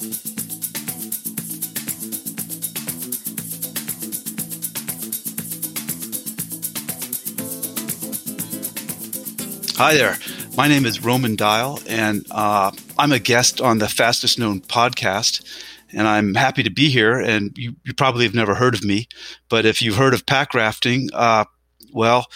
Hi there. My name is Roman Dial, and uh, I'm a guest on the Fastest Known podcast. And I'm happy to be here. And you, you probably have never heard of me, but if you've heard of pack rafting, uh, well,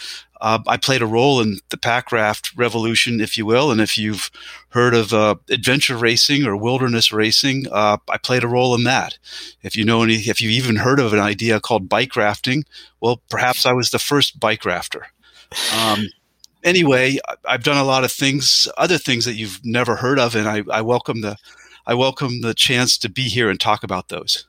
uh, I played a role in the pack raft revolution, if you will. And if you've heard of uh, adventure racing or wilderness racing, uh, I played a role in that. If you know any, if you've even heard of an idea called bike rafting, well, perhaps I was the first bike rafter. Um, anyway, I've done a lot of things, other things that you've never heard of, and I, I welcome the I welcome the chance to be here and talk about those.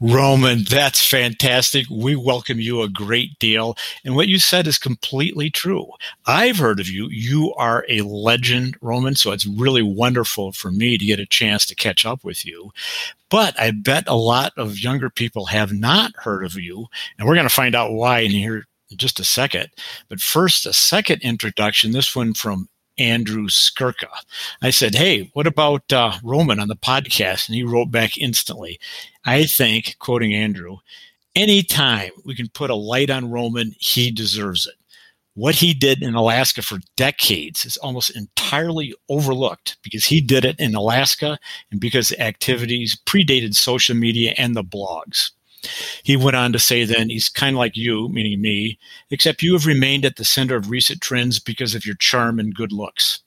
Roman, that's fantastic. We welcome you a great deal. And what you said is completely true. I've heard of you. You are a legend, Roman. So it's really wonderful for me to get a chance to catch up with you. But I bet a lot of younger people have not heard of you. And we're going to find out why in here in just a second. But first, a second introduction, this one from Andrew Skurka. I said, Hey, what about uh, Roman on the podcast? And he wrote back instantly. I think, quoting Andrew, anytime we can put a light on Roman, he deserves it. What he did in Alaska for decades is almost entirely overlooked because he did it in Alaska and because activities predated social media and the blogs. He went on to say then he's kind of like you, meaning me, except you have remained at the center of recent trends because of your charm and good looks.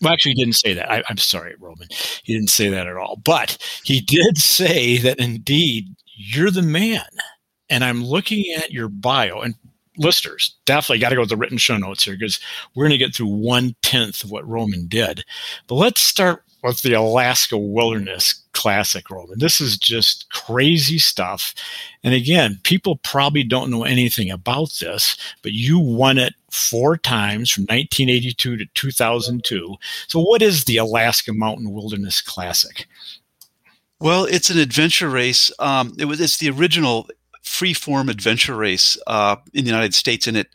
Well, actually, he didn't say that. I, am sorry, Roman. He didn't say that at all. But he did say that indeed you're the man. And I'm looking at your bio, and listeners definitely got to go with the written show notes here because we're going to get through one tenth of what Roman did. But let's start with the Alaska Wilderness Classic, Roman. This is just crazy stuff. And again, people probably don't know anything about this, but you won it four times from 1982 to 2002. So, what is the Alaska Mountain Wilderness Classic? Well, it's an adventure race. Um, it was it's the original free form adventure race uh, in the United States, and it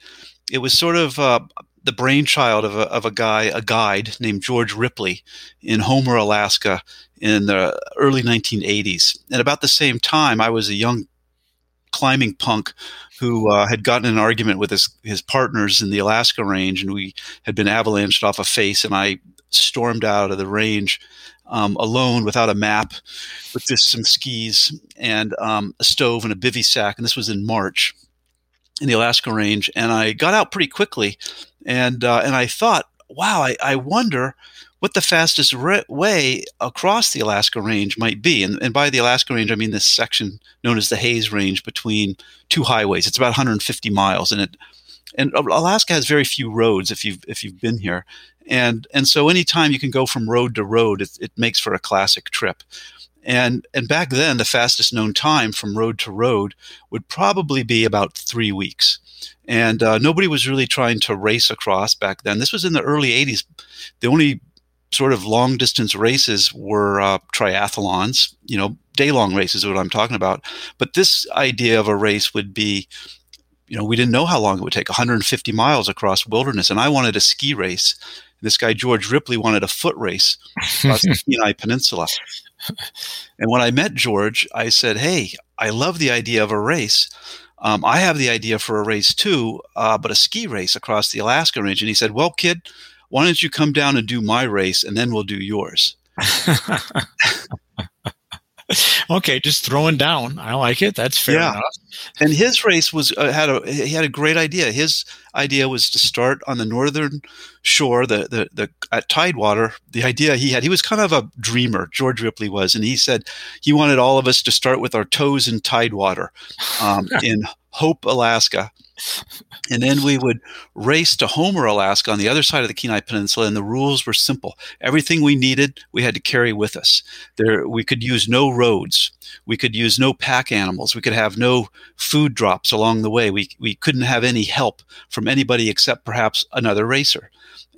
it was sort of uh, the brainchild of a, of a guy, a guide named George Ripley in Homer, Alaska in the early 1980s. And about the same time, I was a young climbing punk who uh, had gotten an argument with his, his partners in the Alaska range, and we had been avalanched off a face, and I stormed out of the range um, alone without a map with just some skis and um, a stove and a bivy sack. And this was in March in the Alaska range. And I got out pretty quickly and uh, and I thought, wow, I, I wonder what the fastest re- way across the Alaska Range might be. And, and by the Alaska Range, I mean this section known as the Hayes Range between two highways. It's about 150 miles, and it and Alaska has very few roads if you've if you've been here, and and so anytime you can go from road to road, it, it makes for a classic trip. And and back then, the fastest known time from road to road would probably be about three weeks and uh, nobody was really trying to race across back then. This was in the early 80s. The only sort of long distance races were uh, triathlons, you know, day long races is what I'm talking about. But this idea of a race would be, you know, we didn't know how long it would take 150 miles across wilderness. And I wanted a ski race. This guy, George Ripley, wanted a foot race across the Kenai Peninsula. And when I met George, I said, Hey, I love the idea of a race. Um, I have the idea for a race too, uh, but a ski race across the Alaska Range. And he said, Well, kid, why don't you come down and do my race and then we'll do yours? okay, just throwing down. I like it. That's fair yeah. enough. And his race was uh, had a he had a great idea. His idea was to start on the northern shore, the the, the at Tidewater. The idea he had, he was kind of a dreamer. George Ripley was, and he said he wanted all of us to start with our toes in Tidewater, um, in Hope, Alaska, and then we would race to Homer, Alaska, on the other side of the Kenai Peninsula, and the rules were simple. Everything we needed, we had to carry with us. There, we could use no roads. We could use no pack animals. We could have no food drops along the way. We we couldn't have any help from anybody except perhaps another racer.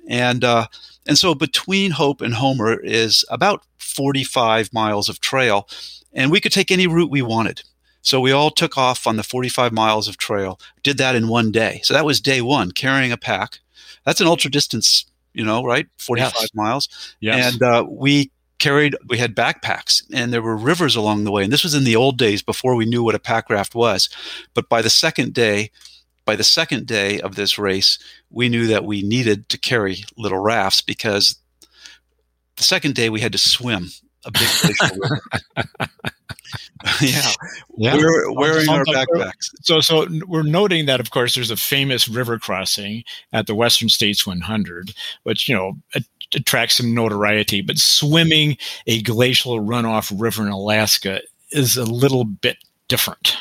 And uh, and so between Hope and Homer is about 45 miles of trail, and we could take any route we wanted. So we all took off on the 45 miles of trail, did that in one day. So that was day one, carrying a pack. That's an ultra distance, you know, right? 45 yes. miles. Yes. And uh, we carried we had backpacks and there were rivers along the way and this was in the old days before we knew what a pack raft was but by the second day by the second day of this race we knew that we needed to carry little rafts because the second day we had to swim a big glacial river yeah, yeah. we're wearing our backpacks So, so we're noting that, of course, there's a famous river crossing at the Western States 100, which you know at- attracts some notoriety. But swimming a glacial runoff river in Alaska is a little bit different.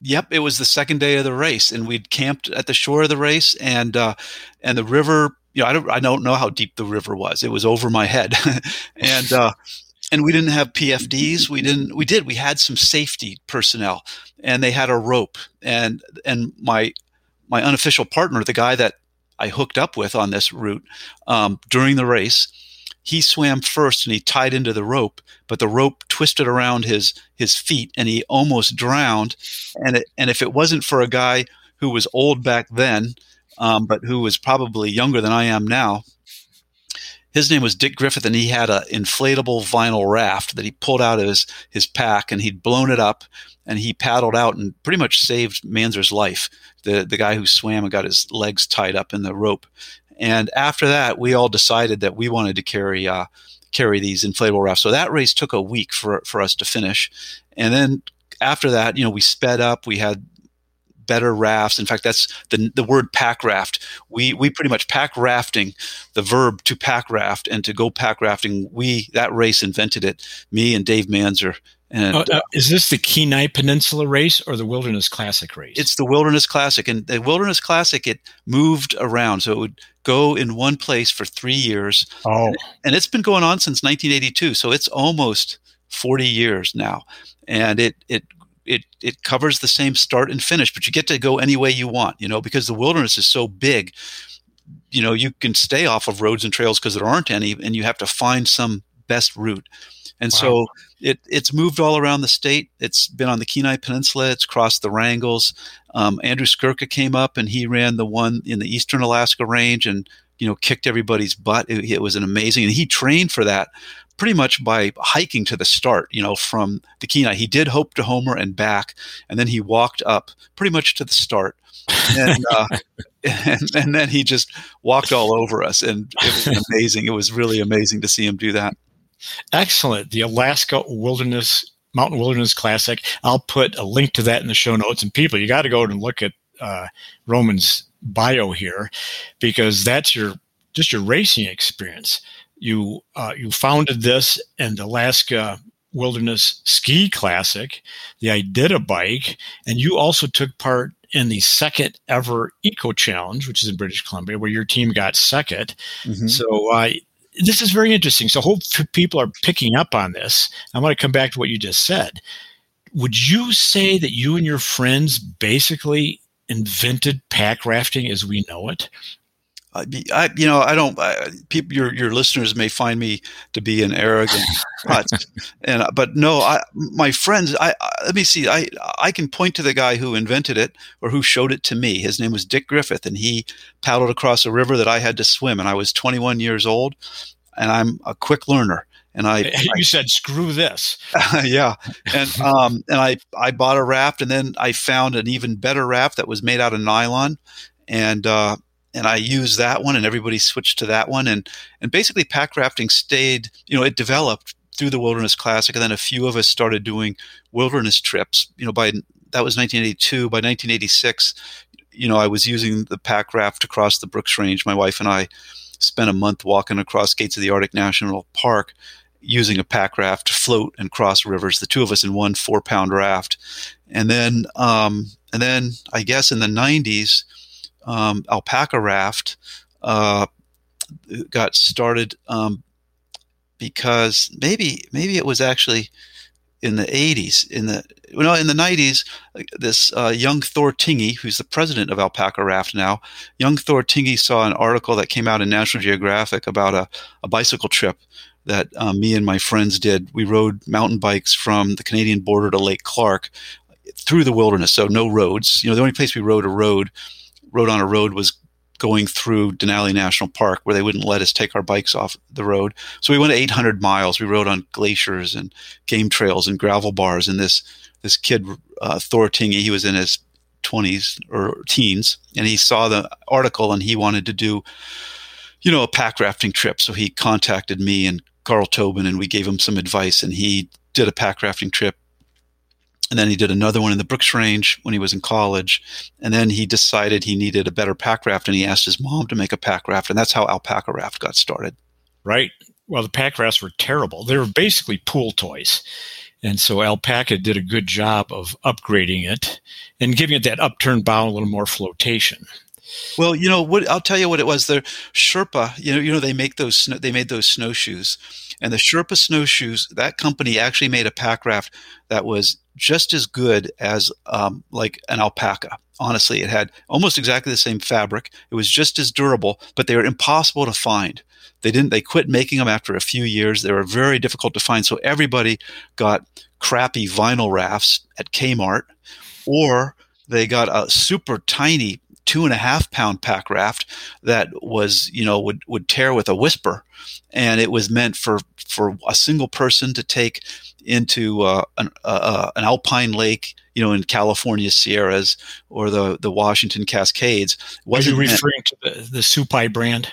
Yep, it was the second day of the race, and we'd camped at the shore of the race, and uh, and the river. You know, I don't I don't know how deep the river was. It was over my head, and uh, and we didn't have PFDs. We didn't. We did. We had some safety personnel, and they had a rope, and and my my unofficial partner, the guy that I hooked up with on this route um, during the race, he swam first and he tied into the rope, but the rope twisted around his his feet and he almost drowned. And it, and if it wasn't for a guy who was old back then, um, but who was probably younger than I am now, his name was Dick Griffith, and he had an inflatable vinyl raft that he pulled out of his his pack, and he'd blown it up, and he paddled out and pretty much saved Manzer's life. The the guy who swam and got his legs tied up in the rope. And after that, we all decided that we wanted to carry uh, carry these inflatable rafts. So that race took a week for for us to finish, and then after that, you know, we sped up. We had better rafts. In fact, that's the the word pack raft. We we pretty much pack rafting, the verb to pack raft and to go pack rafting. We that race invented it. Me and Dave Manzer. And Uh, uh, is this the Kenai Peninsula race or the Wilderness Classic race? it's the Wilderness Classic, and the Wilderness Classic it moved around, so it would go in one place for three years, oh, and it's been going on since 1982. So it's almost 40 years now, and it it it it covers the same start and finish, but you get to go any way you want, you know, because the wilderness is so big. You know, you can stay off of roads and trails because there aren't any, and you have to find some best route. And Wow. so it, it's moved all around the state. It's been on the Kenai Peninsula. It's crossed the Wrangells. Um, Andrew Skurka came up and he ran the one in the Eastern Alaska Range and you know kicked everybody's butt. It, it was an amazing, and he trained for that pretty much by hiking to the start. You know, from the Kenai, he did Hope to Homer and back, and then he walked up pretty much to the start. and, uh, and and then he just walked all over us, and it was amazing. It was really amazing to see him do that. excellent. The Alaska Wilderness Mountain Wilderness Classic. I'll put a link to that in the show notes. And people, you got to go and look at uh, Roman's bio here because that's your just your racing experience. You uh, you founded this and Alaska Wilderness Ski Classic, the Iditabike, and you also took part in the second ever Eco Challenge, which is in British Columbia, where your team got 2nd So uh, this is very interesting. So hope people are picking up on this. I want to come back to what you just said. Would you say that you and your friends basically invented pack rafting as we know it? I, I, you know, I don't. I, people, your your listeners may find me to be an arrogant putz, and but no, I, my friends. I, I let me see. I I can point to the guy who invented it or who showed it to me. His name was Dick Griffith, and he paddled across a river that I had to swim, and I was 21 years old, and I'm a quick learner, and I, you said, "Screw this." yeah, and um, and I I bought a raft, and then I found an even better raft that was made out of nylon, and uh, and I used that one, and everybody switched to that one, and and basically pack rafting stayed. You know, it developed through the Wilderness Classic, and then a few of us started doing wilderness trips. You know, by that was 1982. By 1986, you know, I was using the pack raft across the Brooks Range. My wife and I spent a month walking across gates of the Arctic National Park using a pack raft to float and cross rivers. The two of us in one four pound raft, and then um, and then I guess in the 90s, um, Alpacka Raft uh, got started um, because maybe maybe it was actually in the 80s in the well in the 90s this uh, young thor Tingey who's the president of Alpacka Raft now young thor Tingey saw an article that came out in national geographic about a, a bicycle trip that um, me and my friends did. We rode mountain bikes from the canadian border to lake clark through the wilderness so no roads. You know the only place we rode a road rode on a road was going through Denali National Park where they wouldn't let us take our bikes off the road. So we went 800 miles. We rode on glaciers and game trails and gravel bars. And this this kid uh, Thor Tingey, he was in his 20s or teens, and he saw the article and he wanted to do, you know, a pack rafting trip. So he contacted me and Carl Tobin, and we gave him some advice, and he did a pack rafting trip. And then he did another one in the Brooks Range when he was in college. And then he decided he needed a better pack raft, and he asked his mom to make a pack raft, and that's how Alpacka Raft got started. Right. Well, the pack rafts were terrible. They were basically pool toys. And so Alpacka did a good job of upgrading it and giving it that upturned bow, a little more flotation. Well, you know what? I'll tell you what it was. The Sherpa, you know, you know, they make those. They made those snowshoes, and the Sherpa snowshoes. That company actually made a pack raft that was just as good as um, like an Alpacka. Honestly, it had almost exactly the same fabric. It was just as durable, but they were impossible to find. They didn't. They quit making them after a few years. They were very difficult to find. So everybody got crappy vinyl rafts at Kmart, or they got a super tiny two and a half pound pack raft that was you know would would tear with a whisper, and it was meant for for a single person to take into uh, an, uh, an alpine lake, you know, in California Sierras or the the Washington Cascades. Was Are you referring to the the Supai brand?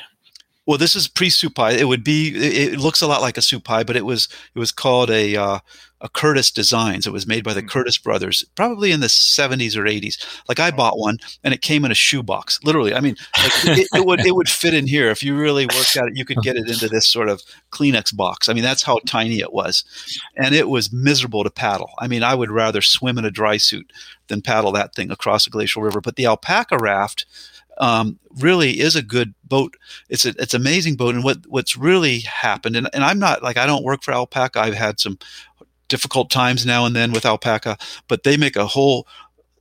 Well, this is pre-Supai. It would be. It, looks a lot like a Supai, but it was. It was called a uh, a Curtis Designs. It was made by the mm-hmm. Curtis brothers, probably in the 70s or 80s. Like I bought one, and it came in a shoebox. Literally, I mean, like it, it, would it would fit in here if you really worked at it. You could get it into this sort of Kleenex box. I mean, that's how tiny it was, and it was miserable to paddle. I mean, I would rather swim in a dry suit than paddle that thing across a glacial river. But the Alpacka raft um, really is a good boat. It's a, it's amazing boat. And what, what's really happened, and, and I'm not like, I don't work for Alpacka. I've had some difficult times now and then with Alpacka, but they make a whole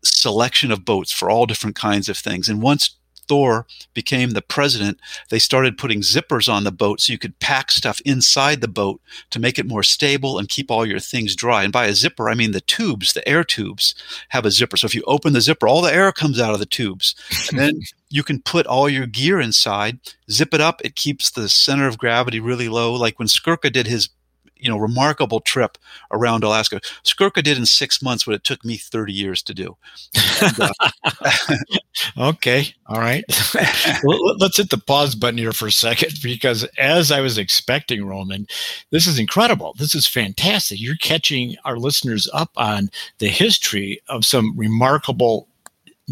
selection of boats for all different kinds of things. And once Thor became the president, they started putting zippers on the boat so you could pack stuff inside the boat to make it more stable and keep all your things dry. And by a zipper, I mean the tubes, the air tubes have a zipper. So if you open the zipper, all the air comes out of the tubes. And then you can put all your gear inside, zip it up. It keeps the center of gravity really low. Like when Skurka did his you know remarkable trip around Alaska. Skurka did in six months what it took me thirty years to do. And, uh, okay, all right. Let's hit the pause button here for a second because as I was expecting, Roman, this is incredible. This is fantastic. You're catching our listeners up on the history of some remarkable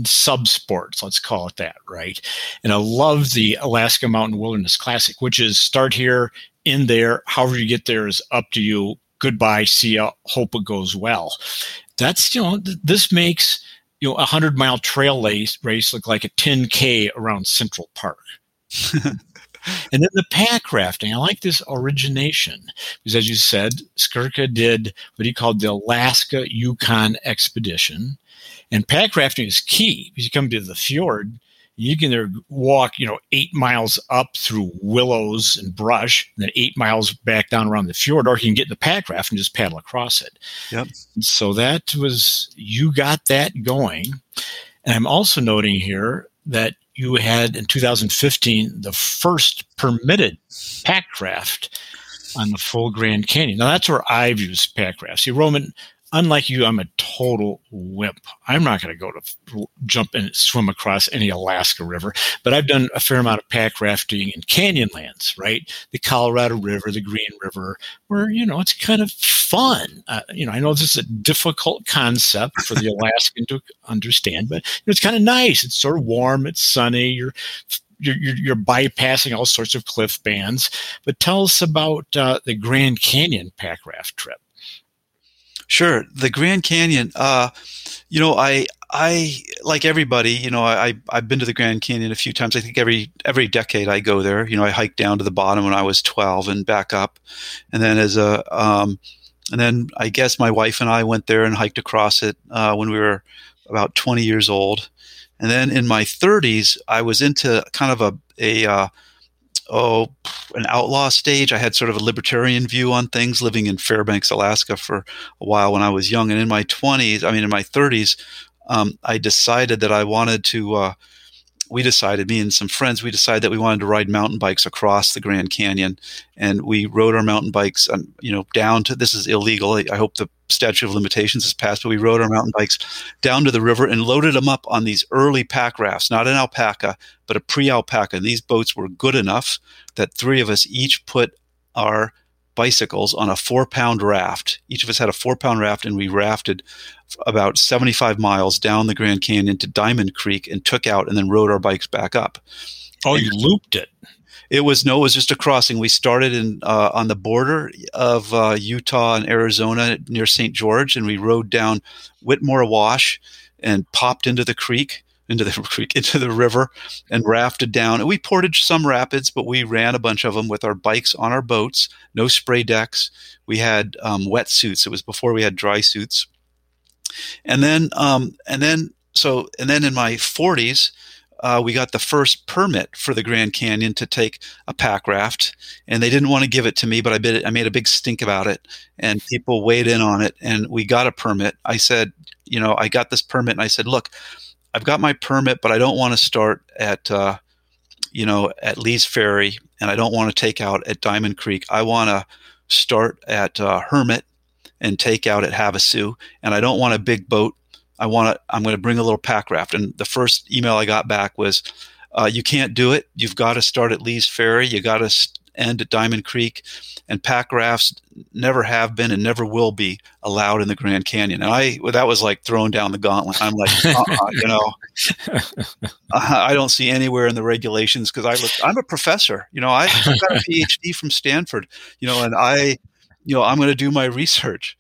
subsports, let's call it that, right? And I love the Alaska Mountain Wilderness Classic, which is start here, in there. However you get there is up to you. Goodbye. See ya. Hope it goes well. That's, you know, th- this makes, you know, a hundred mile trail race, race look like a 10K around Central Park. and then the pack rafting. I like this origination because, as you said, Skurka did what he called the Alaska Yukon expedition. And pack rafting is key because you come to the fjord you can walk, you know, eight miles up through willows and brush, and then eight miles back down around the fjord, or you can get in the pack raft and just paddle across it. Yep. So that was you got that going. And I'm also noting here that you had in 2015 the first permitted pack raft on the full Grand Canyon. Now that's where I've used pack rafts. See, Roman, unlike you, I'm a total wimp. I'm not going to go to jump and swim across any Alaska river, but I've done a fair amount of pack rafting in canyonlands, right? The Colorado River, the Green River, where, you know, it's kind of fun. Uh, you know, I know this is a difficult concept for the Alaskan to understand, but you know, it's kind of nice. It's sort of warm, it's sunny, you're you're, you're, you're, bypassing all sorts of cliff bands. But tell us about uh, the Grand Canyon pack raft trip. Sure, the Grand Canyon. Uh, you know, I I like everybody. You know, I I've been to the Grand Canyon a few times. I think every every decade I go there. You know, I hiked down to the bottom when I was twelve and back up, and then as a um, and then I guess my wife and I went there and hiked across it uh, when we were about twenty years old, and then in my thirties I was into kind of a a uh, oh an outlaw stage. I had sort of a libertarian view on things, living in Fairbanks, Alaska, for a while when I was young. And in my twenties, I mean, in my thirties, um, I decided that I wanted to. Uh, we decided, me and some friends, we decided that we wanted to ride mountain bikes across the Grand Canyon, and we rode our mountain bikes, um, you know, down to. This is illegal. I, I hope the statute of limitations has passed, but we rode our mountain bikes down to the river and loaded them up on these early pack rafts, not an Alpacka, but a pre-Alpacka. And these boats were good enough that three of us each put our bicycles on a four pound raft. Each of us had a four pound raft, and we rafted about 75 miles down the Grand Canyon to Diamond Creek and took out and then rode our bikes back up. Oh, you looped it. It was no, it was just a crossing. We started in uh, on the border of uh, Utah and Arizona near St. George, and we rode down Whitmore Wash and popped into the creek into the creek, into the river, and rafted down. And we portaged some rapids, but we ran a bunch of them with our bikes on our boats. No spray decks. We had um, wetsuits. It was before we had dry suits. And then, um, and then, so, and then in my 40s, uh, we got the first permit for the Grand Canyon to take a pack raft, and they didn't want to give it to me, but I, bid it, I made a big stink about it, and people weighed in on it, and we got a permit. I said, you know, I got this permit, and I said, look, I've got my permit, but I don't want to start at, uh, you know, at Lee's Ferry, and I don't want to take out at Diamond Creek. I want to start at uh, Hermit and take out at Havasu, and I don't want a big boat. I want to. I'm going to bring a little pack raft. And the first email I got back was, uh, "You can't do it. You've got to start at Lee's Ferry. You got to end at Diamond Creek, and pack rafts never have been and never will be allowed in the Grand Canyon. And I, well, that was like throwing down the gauntlet. I'm like, uh-uh, you know, uh-huh, I don't see anywhere in the regulations because I look, I'm a professor, you know, I, got a PhD from Stanford, you know, and I, you know, I'm going to do my research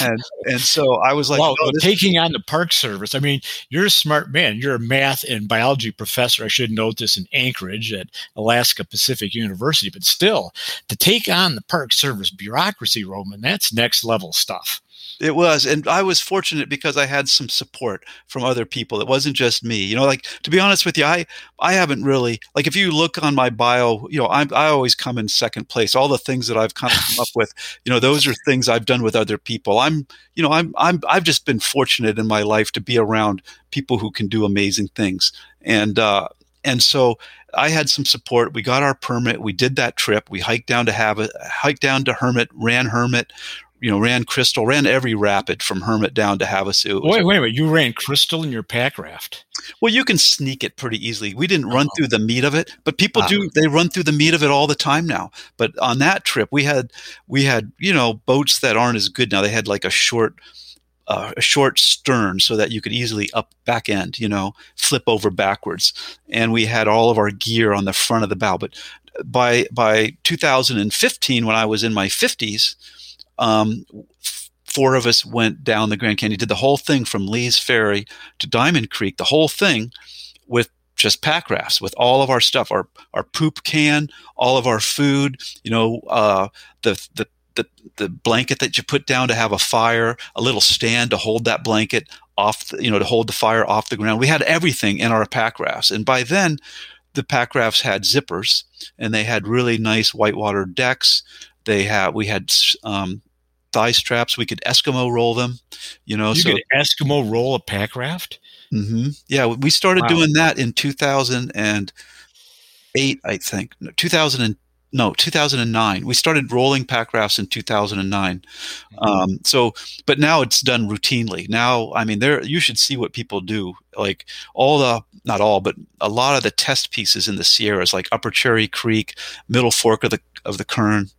and and so I was like, well, oh, taking on the Park Service. I mean, you're a smart man. You're a math and biology professor. I should note this in Anchorage at Alaska Pacific University, but still, to take on the Park Service bureaucracy, Roman, that's next level stuff. It was, and I was fortunate because I had some support from other people. It wasn't just me. You know, like to be honest with you, I I haven't really like if you look on my bio, you know, I I always come in second place. All the things that I've kind of come up with, you know, those are things I've done with other people. I'm, you know, I'm I'm I've just been fortunate in my life to be around people who can do amazing things, and uh, and so I had some support. We got our permit. We did that trip. We hiked down to have a hiked down to Hermit, ran Hermit, you know, ran Crystal, ran every rapid from Hermit down to Havasu. Wait, wait a minute. You ran Crystal in your pack raft? Well, you can sneak it pretty easily. We didn't run through the meat of it, but people uh-huh. do. They run through the meat of it all the time now. But on that trip, we had we had you know boats that aren't as good now. They had like a short. Uh, a short stern so that you could easily up back end, you know, flip over backwards. And we had all of our gear on the front of the bow. But by by 2015, when I was in my 50s, um, four of us went down the Grand Canyon, did the whole thing from Lee's Ferry to Diamond Creek, the whole thing with just pack rafts with all of our stuff, our our poop can, all of our food, you know, uh, the the the, the blanket that you put down to have a fire, a little stand to hold that blanket off, the, you know, to hold the fire off the ground. We had everything in our pack rafts, and by then, the pack rafts had zippers, and they had really nice whitewater decks. They had we had um, thigh straps. We could Eskimo roll them. You know, you so, could Eskimo roll a pack raft. Mm-hmm. Yeah, we started wow. doing that in 2008, I think. No, 2000 and, no 2009. We started rolling pack rafts in 2009. Mm-hmm. Um, so, but now it's done routinely. Now, I mean, there you should see what people do. Like all the, not all, but a lot of the test pieces in the Sierras, like Upper Cherry Creek, Middle Fork of the of the Kern.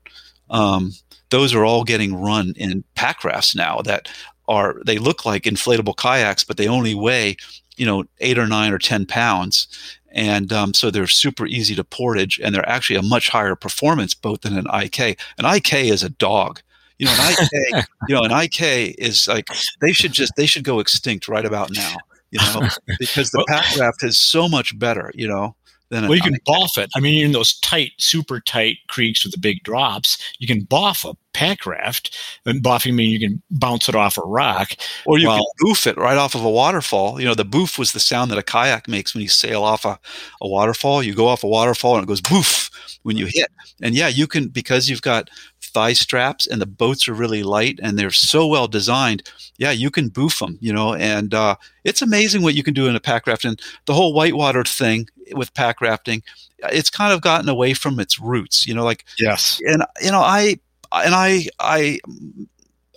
Um, those are all getting run in pack rafts now that are they look like inflatable kayaks, but they only weigh you know eight or nine or ten pounds, and um, so they're super easy to portage, and they're actually a much higher performance boat than an IK. An IK is a dog. You know, an IK, you know, an IK is like they should just they should go extinct right about now. You know, because the pack raft is so much better. You know, well, you can boff it. I mean, in those tight, super tight creeks with the big drops, you can boff a pack raft. And boffing means you can bounce it off a rock. Or you while, can boof it right off of a waterfall. You know, the boof was the sound that a kayak makes when you sail off a, a waterfall. You go off a waterfall and it goes boof when you hit. And yeah, you can, because you've got thigh straps and the boats are really light and they're so well designed. Yeah, you can boof them, you know, and uh, it's amazing what you can do in a pack raft. And the whole whitewater thing with pack rafting, it's kind of gotten away from its roots, you know, like yes. And you know, I and I I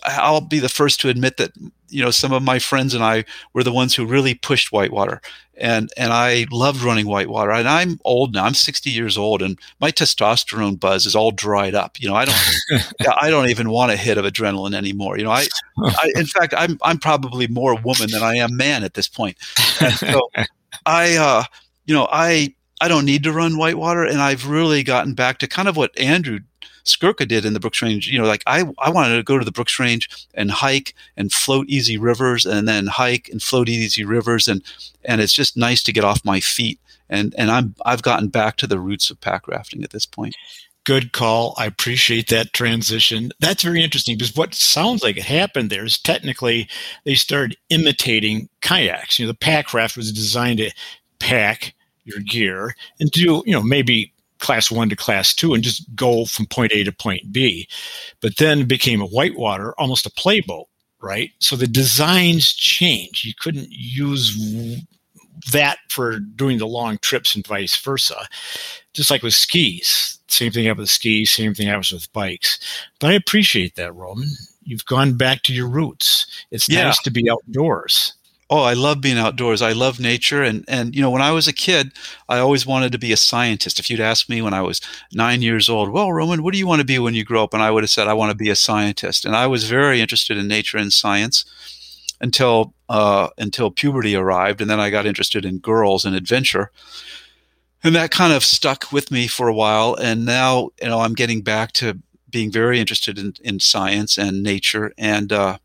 I'll be the first to admit that you know some of my friends and I were the ones who really pushed whitewater, and and I loved running whitewater. And I'm old now; I'm 60 years old, and my testosterone buzz is all dried up. You know, I don't I don't even want a hit of adrenaline anymore. You know, I, I in fact I'm I'm probably more woman than I am man at this point. And so I uh, you know I I don't need to run whitewater, and I've really gotten back to kind of what Andrew Skurka did in the Brooks Range. You know, like I, I wanted to go to the Brooks Range and hike and float easy rivers and then hike and float easy rivers. And, and it's just nice to get off my feet. And, and I'm, I've gotten back to the roots of pack rafting at this point. Good call. I appreciate that transition. That's very interesting because what sounds like it happened there is technically they started imitating kayaks. You know, the pack raft was designed to pack your gear and do, you know, maybe class one to class two and just go from point A to point B. But then became a whitewater, almost a playboat, right? So the designs changed. You couldn't use that for doing the long trips and vice versa. Just like with skis. Same thing happened with skis, same thing happens with bikes. But I appreciate that, Roman. You've gone back to your roots. It's yeah. nice to be outdoors oh, I love being outdoors. I love nature. And, and, you know, when I was a kid, I always wanted to be a scientist. If you'd asked me when I was nine years old, well, Roman, what do you want to be when you grow up? And I would have said, I want to be a scientist. And I was very interested in nature and science until, uh, until puberty arrived. And then I got interested in girls and adventure. And that kind of stuck with me for a while. And now, you know, I'm getting back to being very interested in, in science and nature. And, uh,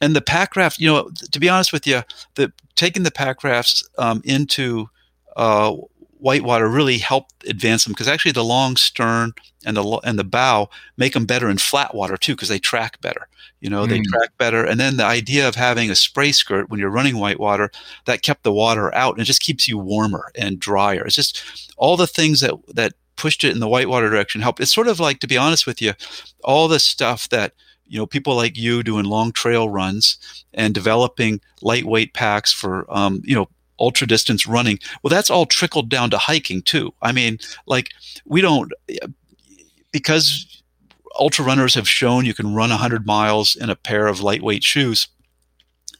and the pack raft, you know, to be honest with you, the taking the pack rafts um, into uh, whitewater really helped advance them because actually the long stern and the and the bow make them better in flat water too because they track better. You know, mm. they track better. And then the idea of having a spray skirt when you're running whitewater that kept the water out and it just keeps you warmer and drier. It's just all the things that that pushed it in the whitewater direction help. It's sort of like, to be honest with you, all the stuff that you know people like you doing long trail runs and developing lightweight packs for um, you know ultra distance running. Well that's all trickled down to hiking too. I mean like we don't because ultra runners have shown you can run 100 miles in a pair of lightweight shoes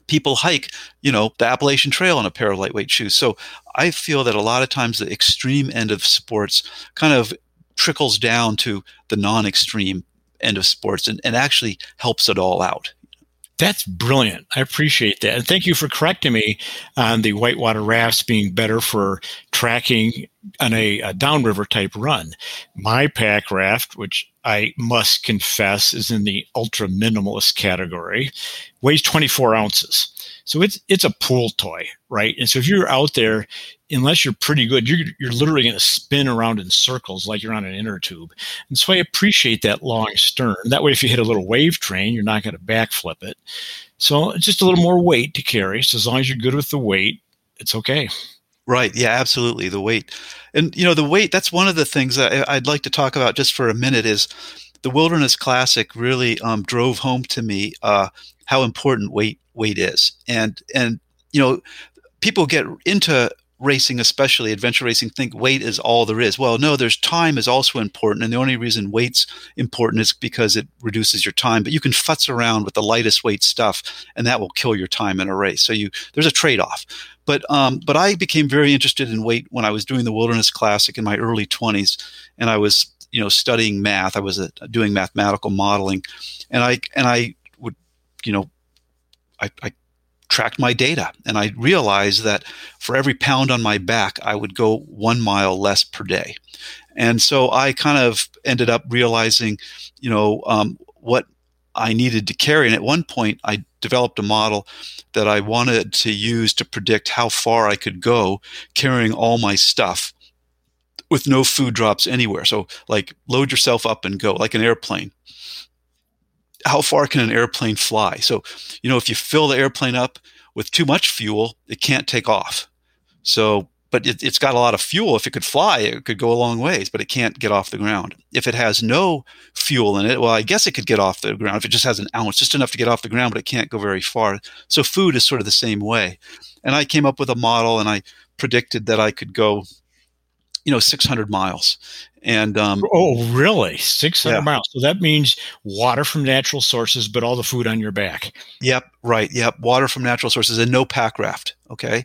people hike you know the appalachian trail in a pair of lightweight shoes. So i feel that a lot of times the extreme end of sports kind of trickles down to the non-extreme end of sports and, and actually helps it all out. That's brilliant. I appreciate that. And thank you for correcting me on the whitewater rafts being better for tracking on a, a, downriver type run. My pack raft, which I must confess is in the ultra minimalist category, weighs 24 ounces. So it's it's a pool toy, right? And so if you're out there, unless you're pretty good, you're you're literally going to spin around in circles like you're on an inner tube. And so I appreciate that long stern. That way, if you hit a little wave train, you're not going to backflip it. So just a little more weight to carry. So as long as you're good with the weight, it's okay. Right. Yeah, absolutely. The weight. And, you know, the weight, that's one of the things that I'd like to talk about just for a minute is the Wilderness Classic really um, drove home to me uh, how important weight weight is. And, and, you know, people get into racing, especially adventure racing, think weight is all there is. Well, no, there's time is also important. And the only reason weight's important is because it reduces your time. But you can futz around with the lightest weight stuff and that will kill your time in a race. So you there's a trade-off. But um, but I became very interested in weight when I was doing the Wilderness Classic in my early 20s, and I was you know studying math. I was uh, doing mathematical modeling, and I and I would you know I, I tracked my data and I realized that for every pound on my back, I would go one mile less per day. And so I kind of ended up realizing, you know, um, what I needed to carry. And at one point, I developed a model that I wanted to use to predict how far I could go carrying all my stuff with no food drops anywhere. So, like, load yourself up and go, like an airplane. How far can an airplane fly? So, you know, if you fill the airplane up with too much fuel, it can't take off. So, but it, has got a lot of fuel. If it could fly, it could go a long ways, but it can't get off the ground. If it has no fuel in it, well, I guess it could get off the ground if it just has an ounce, just enough to get off the ground, but it can't go very far. So food is sort of the same way. And I came up with a model, and I predicted that I could go, you know, 600 miles. And um, oh, really? 600 yeah. miles. So that means water from natural sources, but all the food on your back. Yep, right. Yep, water from natural sources and no pack raft. Okay,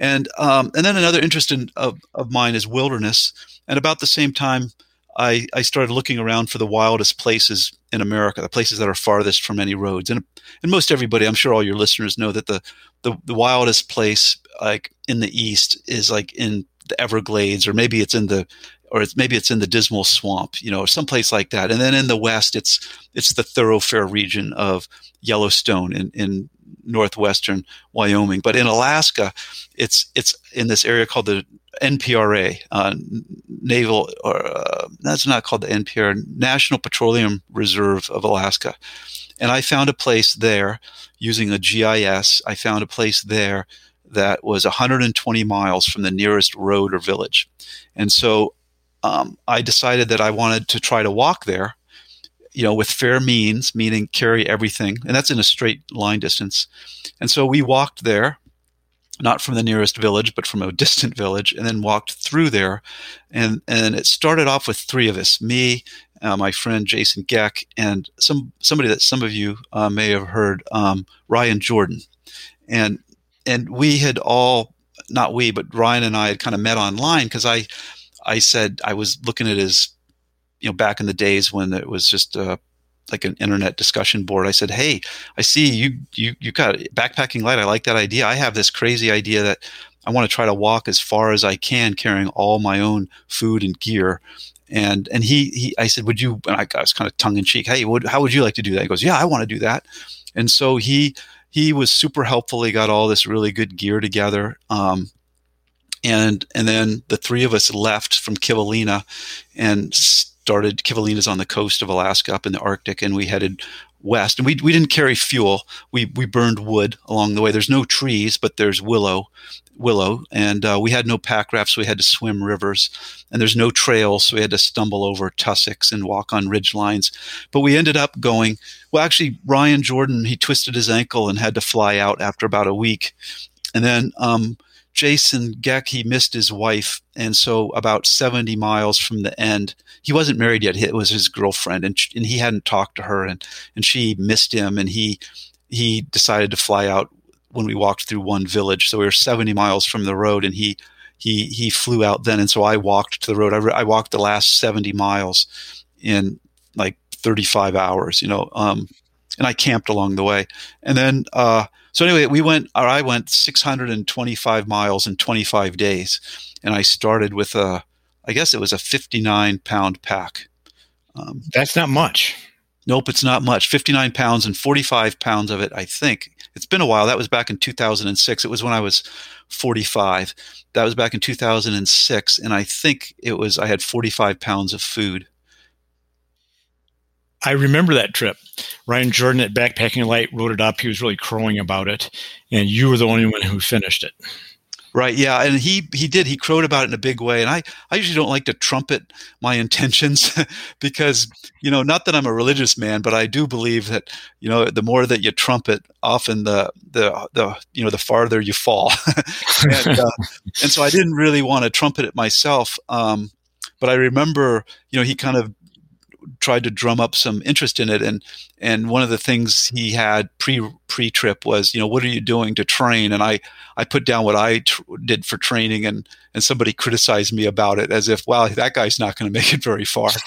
and um, and then another interest in, of of mine is wilderness. And about the same time, I I started looking around for the wildest places in America, the places that are farthest from any roads. And and most everybody, I'm sure all your listeners know that the the, the wildest place like in the east is like in the Everglades, or maybe it's in the or it's maybe it's in the dismal swamp, you know, someplace like that. And then in the west, it's it's the thoroughfare region of Yellowstone in, in northwestern Wyoming. But in Alaska, it's it's in this area called the NPRA, uh, Naval, or uh, that's not called the NPR, National Petroleum Reserve of Alaska. And I found a place there using a GIS. I found a place there that was 120 miles from the nearest road or village. And so um, I decided that I wanted to try to walk there, you know, with fair means, meaning carry everything, and that's in a straight line distance. And so we walked there, not from the nearest village, but from a distant village, and then walked through there. And and it started off with three of us: me, uh, my friend Jason Geck, and some somebody that some of you uh, may have heard, um, Ryan Jordan. And and we had all, not we, but Ryan and I had kind of met online because I I said I was looking at his, you know, back in the days when it was just uh, like an internet discussion board. I said, "Hey, I see you you you got backpacking light. I like that idea. I have this crazy idea that I want to try to walk as far as I can, carrying all my own food and gear." And and he he I said, "Would you?" And I, I was kind of tongue in cheek. Hey, would, how would you like to do that? He goes, "Yeah, I want to do that." And so he he was super helpful. He got all this really good gear together. Um, and and then the three of us left from Kivalina and started Kivalina's on the coast of Alaska up in the Arctic and we headed west and we, we didn't carry fuel we we burned wood along the way there's no trees but there's willow willow and uh, we had no pack rafts so we had to swim rivers and there's no trails so we had to stumble over tussocks and walk on ridge lines but we ended up going well actually ryan jordan he twisted his ankle and had to fly out after about a week and then um, Jason Geck, he missed his wife. And so, about 70 miles from the end, he wasn't married yet. It was his girlfriend, and, and he hadn't talked to her, and, and she missed him. And he, he decided to fly out when we walked through one village. So, we were 70 miles from the road, and he, he, he flew out then. And so, I walked to the road. I, I walked the last 70 miles in like 35 hours, you know, um, and I camped along the way. And then, uh, so anyway, we went, or I went 625 miles in 25 days, and I started with a, I guess it was a 59 pound pack. Um, That's not much. Nope, it's not much. 59 pounds and 45 pounds of it, I think. It's been a while. That was back in 2006. It was when I was 45. That was back in 2006. And I think it was, I had 45 pounds of food. I remember that trip. Ryan Jordan at Backpacking Light wrote it up. He was really crowing about it, and you were the only one who finished it. Right. Yeah, and he he did. He crowed about it in a big way. And I I usually don't like to trumpet my intentions because you know not that I'm a religious man, but I do believe that you know the more that you trumpet, often the the the you know the farther you fall. and, uh, and so I didn't really want to trumpet it myself. Um, but I remember, you know, he kind of tried to drum up some interest in it and and one of the things he had pre pre trip was you know what are you doing to train? And i i put down what i tr- did for training and and somebody criticized me about it as if wow that guy's not going to make it very far.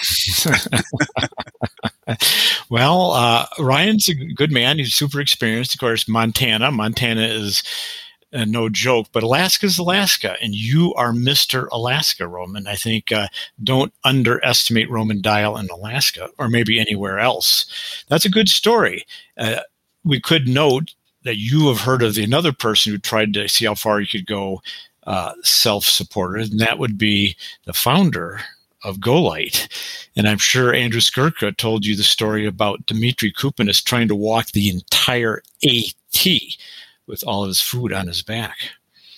Well uh, ryan's a good man. He's super experienced. Of course montana. Montana is uh, no joke, but Alaska's Alaska, and you are Mr. Alaska, Roman. I think uh, don't underestimate Roman Dial in Alaska or maybe anywhere else. That's a good story. Uh, we could note that you have heard of the another person who tried to see how far he could go uh, self-supported, and that would be the founder of GoLite. And I'm sure Andrew Skurka told you the story about Demetri Coupounas trying to walk the entire AT with all of his food on his back.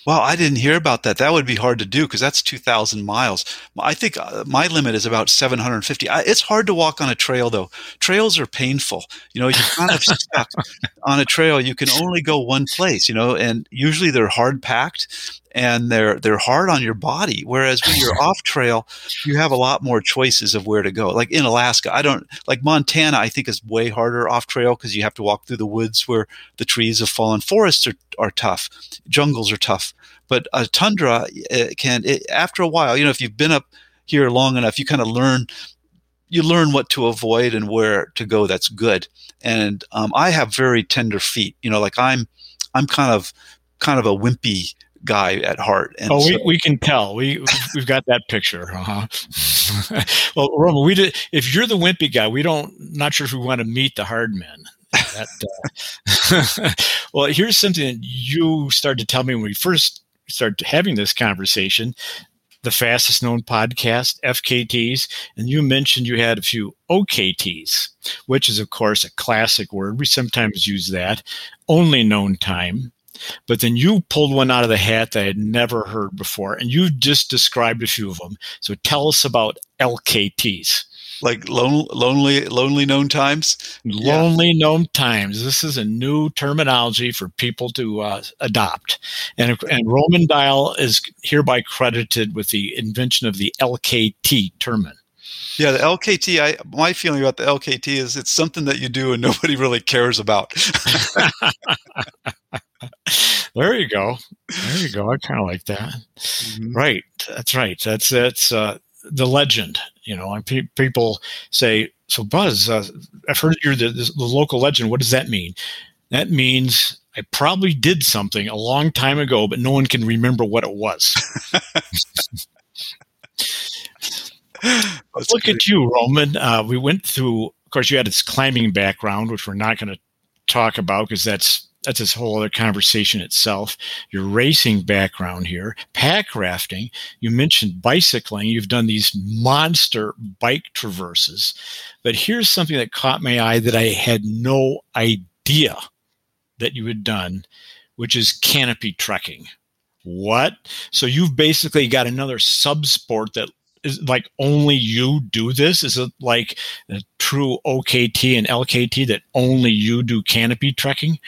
Well, I didn't hear about that. That would be hard to do because that's 2,000 miles. I think uh, my limit is about 750. it's hard to walk on a trail, though. Trails are painful. You know, you're kind of stuck on a trail. You can only go one place, you know, and usually they're hard packed and they're they're hard on your body. Whereas when you're off trail, you have a lot more choices of where to go. Like in Alaska, I don't like Montana. I think is way harder off trail because you have to walk through the woods where the trees have fallen. Forests are are tough, jungles are tough, but a tundra eh, eh, can it, after a while. You know, if you've been up here long enough, you kind of learn you learn what to avoid and where to go. That's good. And um, I have very tender feet. You know, like I'm I'm kind of kind of a wimpy guy at heart. And oh, so, we, we can tell. We we've got that picture. Uh-huh. well, Roman, we did. If you're the wimpy guy, we don't. Not sure if we want to meet the hard men. That, uh, well, here's something that you started to tell me when we first started having this conversation. The fastest known podcast, FKTs, and you mentioned you had a few OKTs, which is, of course, a classic word. We sometimes use that. Only known time but then you pulled one out of the hat that I had never heard before, and you just described a few of them. So tell us about LKTs. Like lon- lonely, lonely known times. Lonely yeah. known times. This is a new terminology for people to uh, adopt, and and Roman Dial is hereby credited with the invention of the LKT term. Yeah, the LKT. I my feeling about the LKT is it's something that you do and nobody really cares about. there you go. There you go. I kind of like that. Mm-hmm. Right. That's right. That's that's uh, the legend. You know, and pe- people say, "So, Buzz, uh, I've heard you're the, the local legend. What does that mean?" That means I probably did something a long time ago, but no one can remember what it was. Look at you, Roman. Uh, we went through. Of course, you had this climbing background, which we're not going to talk about because that's that's this whole other conversation itself. Your racing background here, pack rafting. You mentioned bicycling. You've done these monster bike traverses. But here's something that caught my eye that I had no idea that you had done, which is canopy trekking. What? So you've basically got another sub sport that is like only you do this? Is it like a true OKT and LKT that only you do canopy trekking?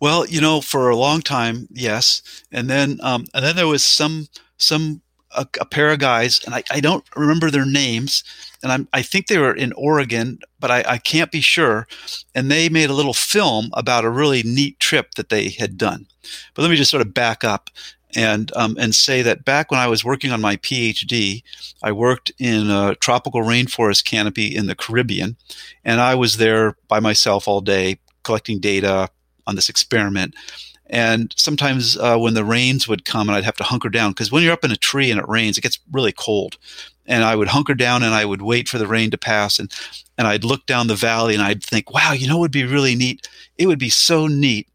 Well, you know, for a long time, yes, and then um, and then there was some some a, a pair of guys, and I, I don't remember their names, and I'm, I think they were in Oregon, but I, I can't be sure. And they made a little film about a really neat trip that they had done. But let me just sort of back up and um, and say that back when I was working on my PhD, I worked in a tropical rainforest canopy in the Caribbean, and I was there by myself all day collecting data on this experiment. And sometimes uh, when the rains would come, and I'd have to hunker down because when you're up in a tree and it rains, it gets really cold. And I would hunker down and I would wait for the rain to pass, and and I'd look down the valley and I'd think, wow, you know, what would be really neat. It would be so neat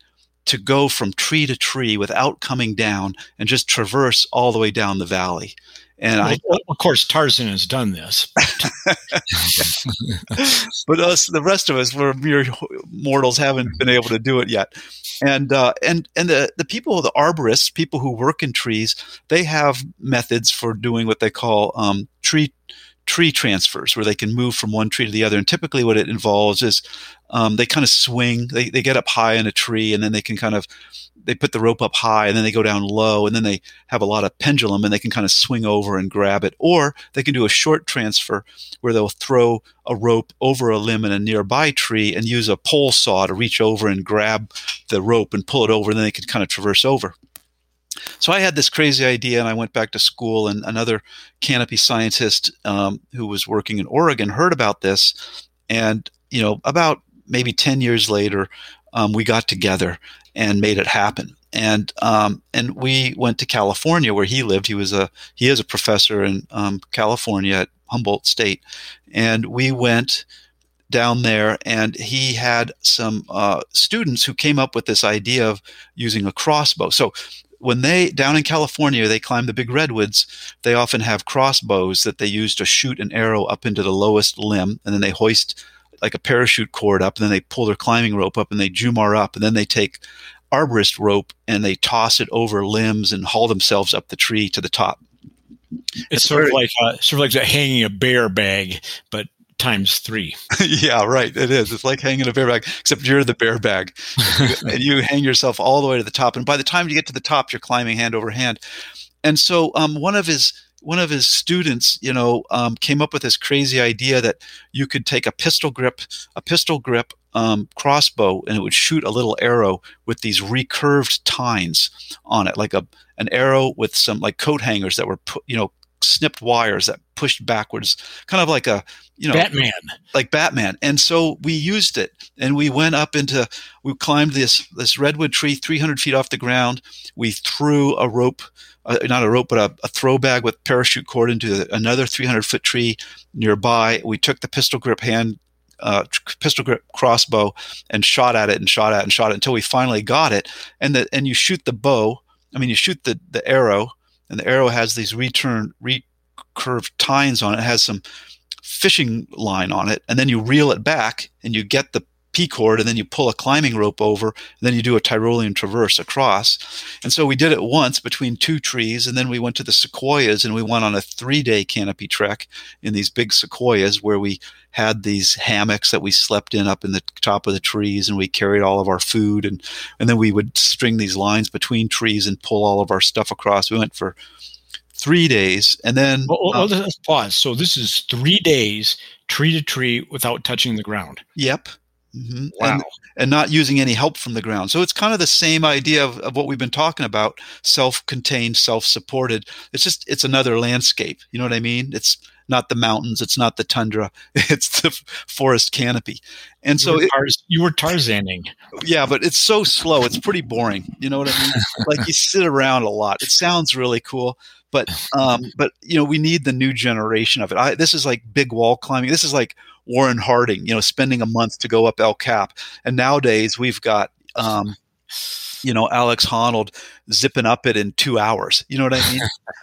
to go from tree to tree without coming down and just traverse all the way down the valley. And well, I, of course, Tarzan has done this. but us, the rest of us, we're mere mortals, haven't been able to do it yet. And uh, and and the the people, the arborists, people who work in trees, they have methods for doing what they call um, tree tree transfers where they can move from one tree to the other. And typically, what it involves is um, they kind of swing. They, they get up high in a tree and then they can kind of they put the rope up high and then they go down low and then they have a lot of pendulum and they can kind of swing over and grab it. Or they can do a short transfer where they'll throw a rope over a limb in a nearby tree and use a pole saw to reach over and grab the rope and pull it over and then they can kind of traverse over. So I had this crazy idea, and I went back to school. And another canopy scientist um, who was working in Oregon heard about this, and you know, about maybe ten years later, um, we got together and made it happen. And um, and we went to California where he lived. He was a he is a professor in um, California at Humboldt State, and we went down there and he had some uh, students who came up with this idea of using a crossbow so when they down in California they climb the big redwoods, they often have crossbows that they use to shoot an arrow up into the lowest limb, and then they hoist like a parachute cord up, and then they pull their climbing rope up and they jumar up, and then they take arborist rope and they toss it over limbs and haul themselves up the tree to the top. It's, it's sort very, of like uh, sort of like hanging a bear bag, but times three. yeah, right. It is. It's like hanging a bear bag, except you're the bear bag, and you hang yourself all the way to the top. And by the time you get to the top, you're climbing hand over hand. And so, um, one of his one of his students, you know, um, came up with this crazy idea that you could take a pistol grip, a pistol grip um, crossbow, and it would shoot a little arrow with these recurved tines on it, like a an arrow with some like coat hangers that were put, you know, snipped wires that pushed backwards, kind of like a you know Batman, like Batman. And so we used it, and we went up into we climbed this this redwood tree, 300 feet off the ground. We threw a rope. Uh, not a rope, but a, a, throw bag with parachute cord into another 300 foot tree nearby. We took the pistol grip hand uh, pistol grip crossbow and shot at it and shot at it and shot it until we finally got it. And the and you shoot the bow. I mean, you shoot the the arrow and the arrow has these return recurved tines on it. it has some fishing line on it, and then you reel it back and you get the P cord, and then you pull a climbing rope over, and then you do a Tyrolean traverse across. And so we did it once between two trees, and then we went to the sequoias and we went on a three day canopy trek in these big sequoias where we had these hammocks that we slept in up in the top of the trees, and we carried all of our food, and and then we would string these lines between trees and pull all of our stuff across. We went for three days, and then well, well, uh, let's pause. So this is three days, tree to tree, without touching the ground. Yep. Mm-hmm. Wow. And, and, not using any help from the ground. So it's kind of the same idea of, of what we've been talking about self contained, self supported. It's just, it's another landscape. You know what I mean? It's not the mountains, it's not the tundra, it's the forest canopy. And you so were, Tarz- it, you were Tarzaning. Yeah, but it's so slow. It's pretty boring. You know what I mean? like you sit around a lot. It sounds really cool, but um, but you know we need the new generation of it. I, this is like big wall climbing. This is like Warren Harding, you know, spending a month to go up El Cap. And nowadays we've got, um, you know, Alex Honnold zipping up it in two hours. You know what I mean?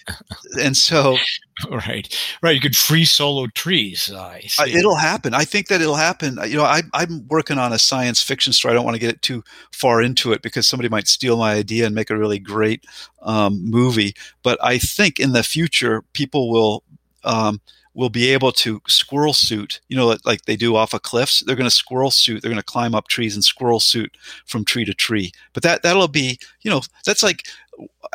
and so, right, right. You could free solo trees. Uh, it'll happen. I think that it'll happen. You know, I, I'm working on a science fiction story. I don't want to get it too far into it because somebody might steal my idea and make a really great um, movie. But I think in the future, people will. Um, will be able to squirrel suit, you know, like they do off of cliffs. They're going to squirrel suit. They're going to climb up trees and squirrel suit from tree to tree. But that that'll be, you know, that's like,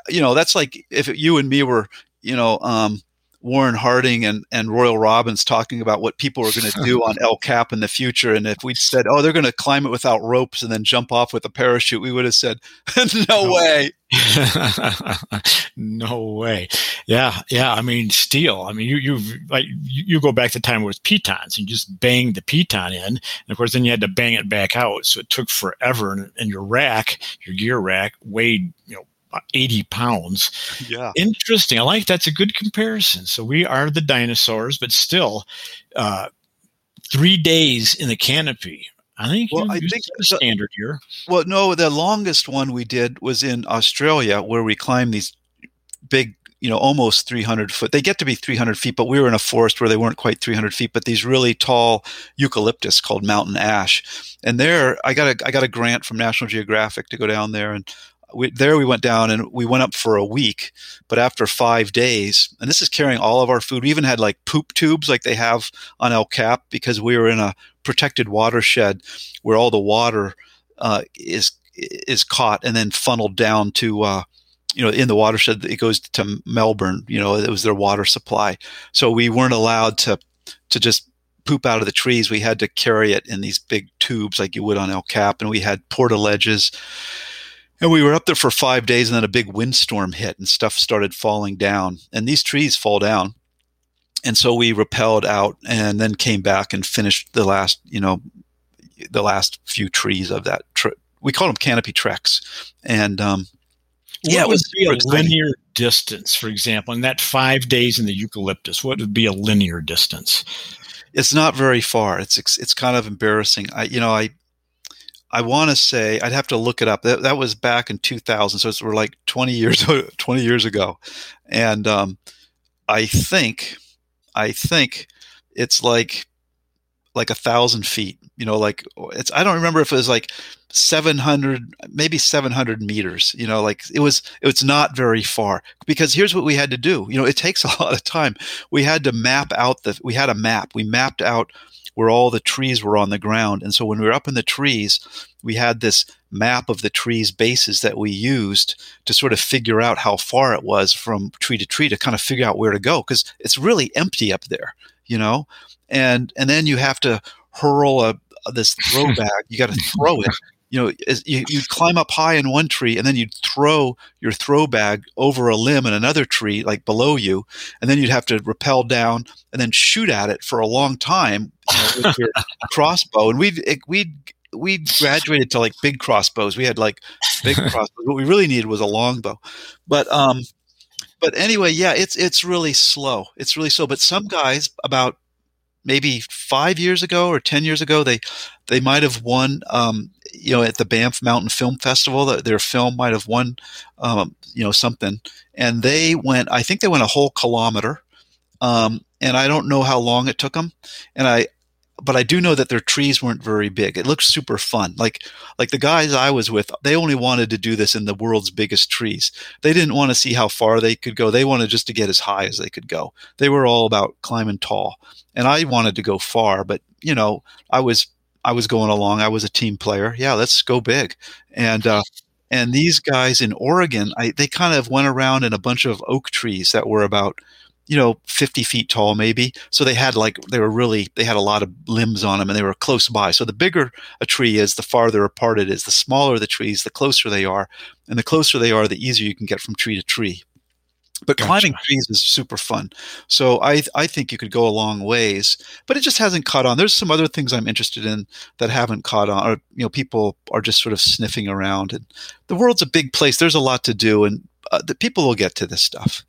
you know, that's like if you and me were, you know, um, Warren Harding and, and Royal Robbins talking about what people are going to do on El Cap in the future. And if we'd said, oh, they're going to climb it without ropes and then jump off with a parachute, we would have said, no, way. no way. Yeah. Yeah. I mean, steel. I mean, you, you like, you go back to time where it's pitons and you just bang the piton in. And of course, then you had to bang it back out. So it took forever. And, and your rack, your gear rack weighed, you know, 80 pounds. Yeah. Interesting. I like that's a good comparison. So we are the dinosaurs, but still, uh, three days in the canopy. I think well, I think the standard here. Well, no, the longest one we did was in Australia, where we climbed these big, you know, almost 300 foot. They get to be 300 feet, but we were in a forest where they weren't quite 300 feet. But these really tall eucalyptus called mountain ash, and there I got a I got a grant from National Geographic to go down there and we, there we went down and we went up for a week. But after five days, and this is carrying all of our food, we even had like poop tubes like they have on El Cap because we were in a protected watershed where all the water uh, is is caught and then funneled down to uh, you know in the watershed it goes to Melbourne. You know it was their water supply, so we weren't allowed to to just poop out of the trees. We had to carry it in these big tubes like you would on El Cap, and we had portaledges and we were up there for five days, and then a big windstorm hit, and stuff started falling down. And these trees fall down, and so we rappelled out, and then came back and finished the last, you know, the last few trees of that trip. We call them canopy treks, and um, yeah, it was be a linear distance, for example, in that five days in the eucalyptus. What would be a linear distance? It's not very far. It's it's kind of embarrassing. I you know I I want to say I'd have to look it up. That, that was back in 2000, so it's we're like 20 years 20 years ago, and um, I think I think it's like like a thousand feet. You know, like it's I don't remember if it was like 700 maybe 700 meters you know like it was it was not very far. Because here's what we had to do. You know it takes a lot of time. We had to map out the we had a map. We mapped out where all the trees were on the ground. And so when we were up in the trees we had this map of the trees bases that we used to sort of figure out how far it was from tree to tree to kind of figure out where to go. Because it's really empty up there you know? And and then you have to hurl a, this throw bag you got to throw it you know you, you'd climb up high in one tree and then you'd throw your throw bag over a limb in another tree like below you and then you'd have to rappel down and then shoot at it for a long time you know, with your crossbow and we'd we'd we graduated to like big crossbows. We had like big crossbows. What we really needed was a longbow. But um but anyway, yeah, it's it's really slow. It's really slow. But some guys about maybe five years ago or ten years ago, they they might have won. Um, you know, at the Banff Mountain Film Festival, their film might have won. Um, you know, something, and they went. I think they went a whole kilometer. Um, and I don't know how long it took them. And I, but I do know that their trees weren't very big. It looked super fun. Like like the guys I was with, they only wanted to do this in the world's biggest trees. They didn't want to see how far they could go. They wanted just to get as high as they could go. They were all about climbing tall. And I wanted to go far, but you know, I was I was going along. I was a team player. Yeah, let's go big. And uh and these guys in Oregon, I, they kind of went around in a bunch of oak trees that were about you know 50 feet tall maybe. So they had like they were really they had a lot of limbs on them and they were close by. So the bigger a tree is the farther apart it is. The smaller the trees the closer they are. And the closer they are the easier you can get from tree to tree. But gotcha. climbing trees is super fun. So i i think you could go a long ways but it just hasn't caught on. There's some other things i'm interested in that haven't caught on or you know people are just sort of sniffing around and the world's a big place. There's a lot to do and uh, the people will get to this stuff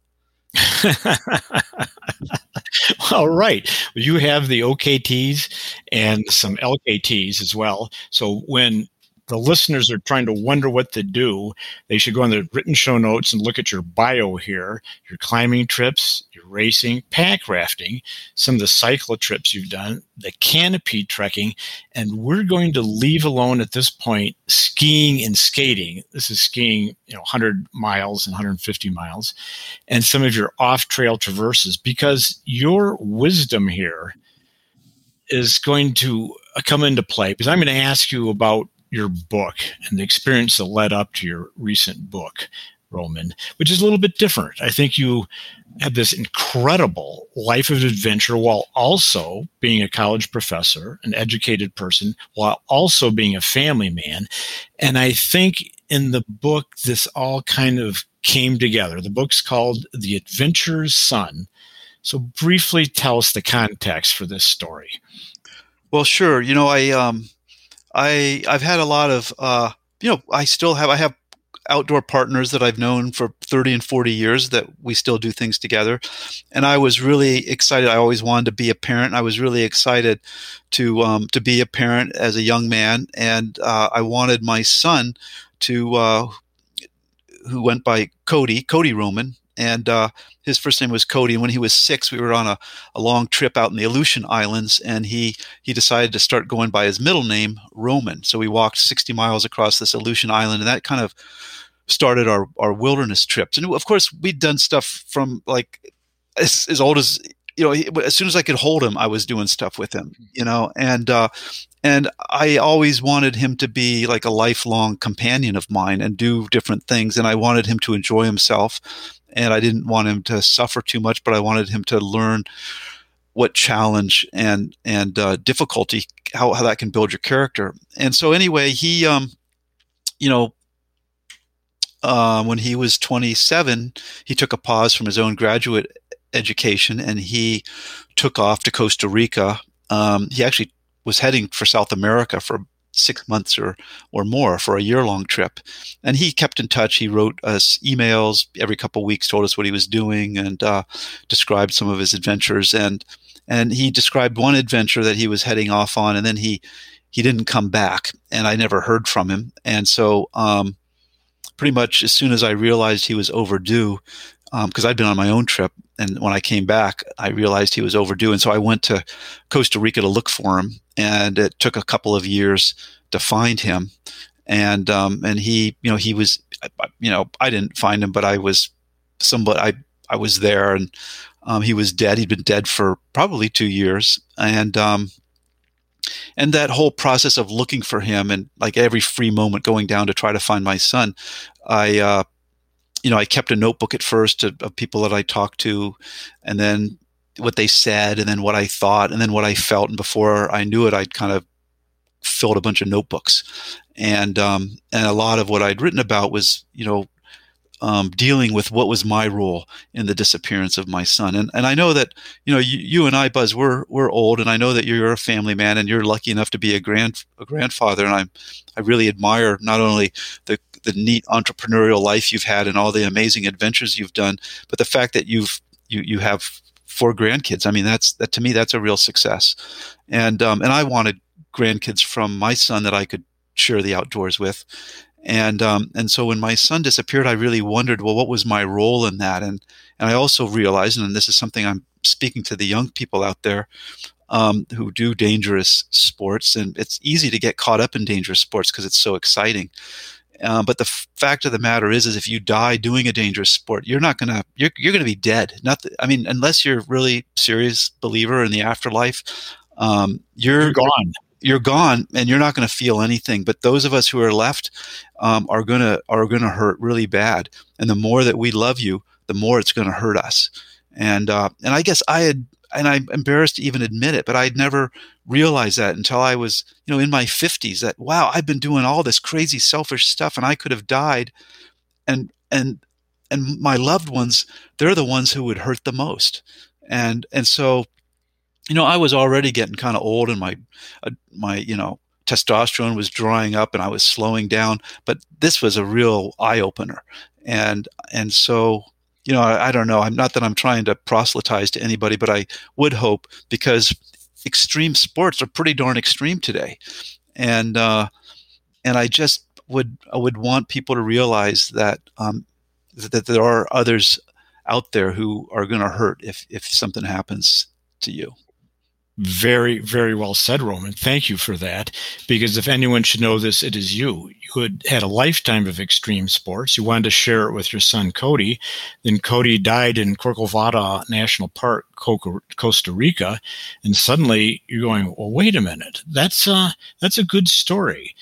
All right. You have the OKTs and some LKTs as well. So when the listeners are trying to wonder what to do, they should go on the written show notes and look at your bio here, your climbing trips, racing, pack rafting, some of the cycle trips you've done, the canopy trekking, and we're going to leave alone at this point skiing and skating. This is skiing, you know, 100 miles and 150 miles, and some of your off-trail traverses because your wisdom here is going to come into play because I'm going to ask you about your book and the experience that led up to your recent book, Roman, which is a little bit different. I think you had this incredible life of adventure while also being a college professor, an educated person, while also being a family man. And I think in the book, this all kind of came together. The book's called The Adventurer's Son. So, briefly tell us the context for this story. Well, sure. You know, I um, I I've had a lot of uh, you know I still have I have outdoor partners that I've known for 30 and 40 years that we still do things together. And I was really excited. I always wanted to be a parent. I was really excited to um, to be a parent as a young man, and uh, I wanted my son to uh, who went by Cody Cody Roman, and uh, his first name was Cody. And when he was six, we were on a, a long trip out in the Aleutian Islands, and he he decided to start going by his middle name, Roman. So we walked 60 miles across this Aleutian Island, and that kind of started our our wilderness trips. And of course, we'd done stuff from like as, as old as you know, as soon as I could hold him, I was doing stuff with him, you know, and, uh, and I always wanted him to be like a lifelong companion of mine and do different things. And I wanted him to enjoy himself and I didn't want him to suffer too much, but I wanted him to learn what challenge and and uh, difficulty how, how that can build your character. And so anyway, he um, you know uh, when he was 27, he took a pause from his own graduate education and he took off to Costa Rica. Um, he actually was heading for South America for six months or or more for a year long trip. And he kept in touch. He wrote us emails every couple of weeks, told us what he was doing, and uh, described some of his adventures. And and he described one adventure that he was heading off on, and then he he didn't come back, and I never heard from him. And so, um, pretty much as soon as I realized he was overdue, because um, I'd been on my own trip. And when I came back, I realized he was overdue. And so I went to Costa Rica to look for him. And it took a couple of years to find him. And, um, and he, you know, he was, you know, I didn't find him, but I was somebody, I, I was there and, um, he was dead. He'd been dead for probably two years. And, um, and that whole process of looking for him and like every free moment going down to try to find my son, I, uh, you know, I kept a notebook at first of, of people that I talked to, and then what they said, and then what I thought, and then what I felt. And before I knew it, I'd kind of filled a bunch of notebooks, and um, and a lot of what I'd written about was, you know, um, dealing with what was my role in the disappearance of my son. And and I know that you know you, you, and I, Buzz, we're we're old, and I know that you're a family man, and you're lucky enough to be a grand a grandfather. And I'm I really admire not only the the neat entrepreneurial life you've had and all the amazing adventures you've done, but the fact that you've you you have four grandkids. I mean, that's that to me that's a real success. And um, and I wanted grandkids from my son that I could share the outdoors with. And um, and so when my son disappeared, I really wondered, well, what was my role in that? And and I also realized, and this is something I'm speaking to the young people out there um, who do dangerous sports, and it's easy to get caught up in dangerous sports because it's so exciting. Uh, but the f- fact of the matter is, is if you die doing a dangerous sport, you're not gonna you're you're gonna be dead. Not, th- I mean, unless you're really serious believer in the afterlife, um, you're, you're gone you're gone and you're not going to feel anything. But those of us who are left um, are gonna are gonna hurt really bad. And the more that we love you, the more it's going to hurt us. And uh, and I guess I had and I'm embarrassed to even admit it, but I'd never realized that until I was, you know, in my 50s that wow, I've been doing all this crazy selfish stuff and I could have died and and and my loved ones, they're the ones who would hurt the most. And and so you know, I was already getting kind of old and my, uh, my, you know, testosterone was drying up and I was slowing down, but this was a real eye opener. And, and so, you know, I, I, don't know. I'm not that I'm trying to proselytize to anybody, but I would hope because extreme sports are pretty darn extreme today. And, uh, and I just would, I would want people to realize that, um, that there are others out there who are going to hurt if, if something happens to you. Very, very well said, Roman. Thank you for that. Because if anyone should know this, it is you. You had had a lifetime of extreme sports. You wanted to share it with your son, Cody. Then Cody died in Corcovado National Park, Costa Rica. And suddenly you're going, well, wait a minute. That's, a, that's a good story.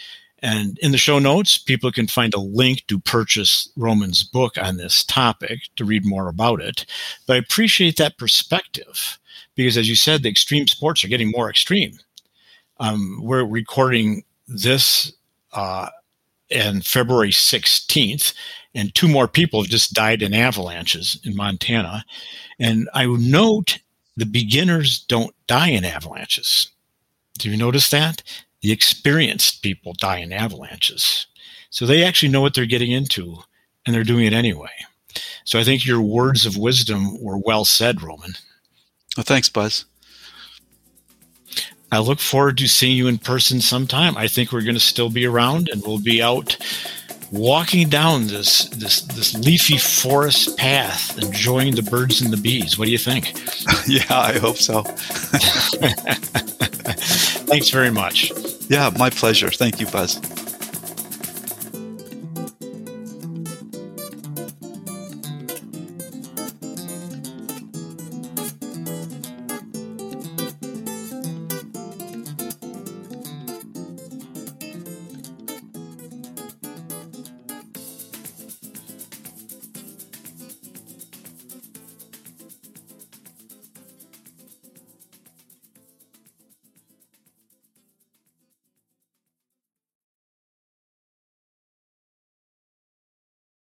And in the show notes, people can find a link to purchase Roman's book on this topic to read more about it. But I appreciate that perspective because as you said, the extreme sports are getting more extreme. Um, we're recording this uh, on February 16th, and two more people have just died in avalanches in Montana. And I note the beginners don't die in avalanches. Do you notice that? The experienced people die in avalanches. So they actually know what they're getting into, and they're doing it anyway. So I think your words of wisdom were well said, Roman. Well, thanks, Buzz. I look forward to seeing you in person sometime. I think we're going to still be around and we'll be out walking down this this this leafy forest path, enjoying the birds and the bees. What do you think? yeah, I hope so. Thanks very much. Yeah, my pleasure. Thank you, Buzz.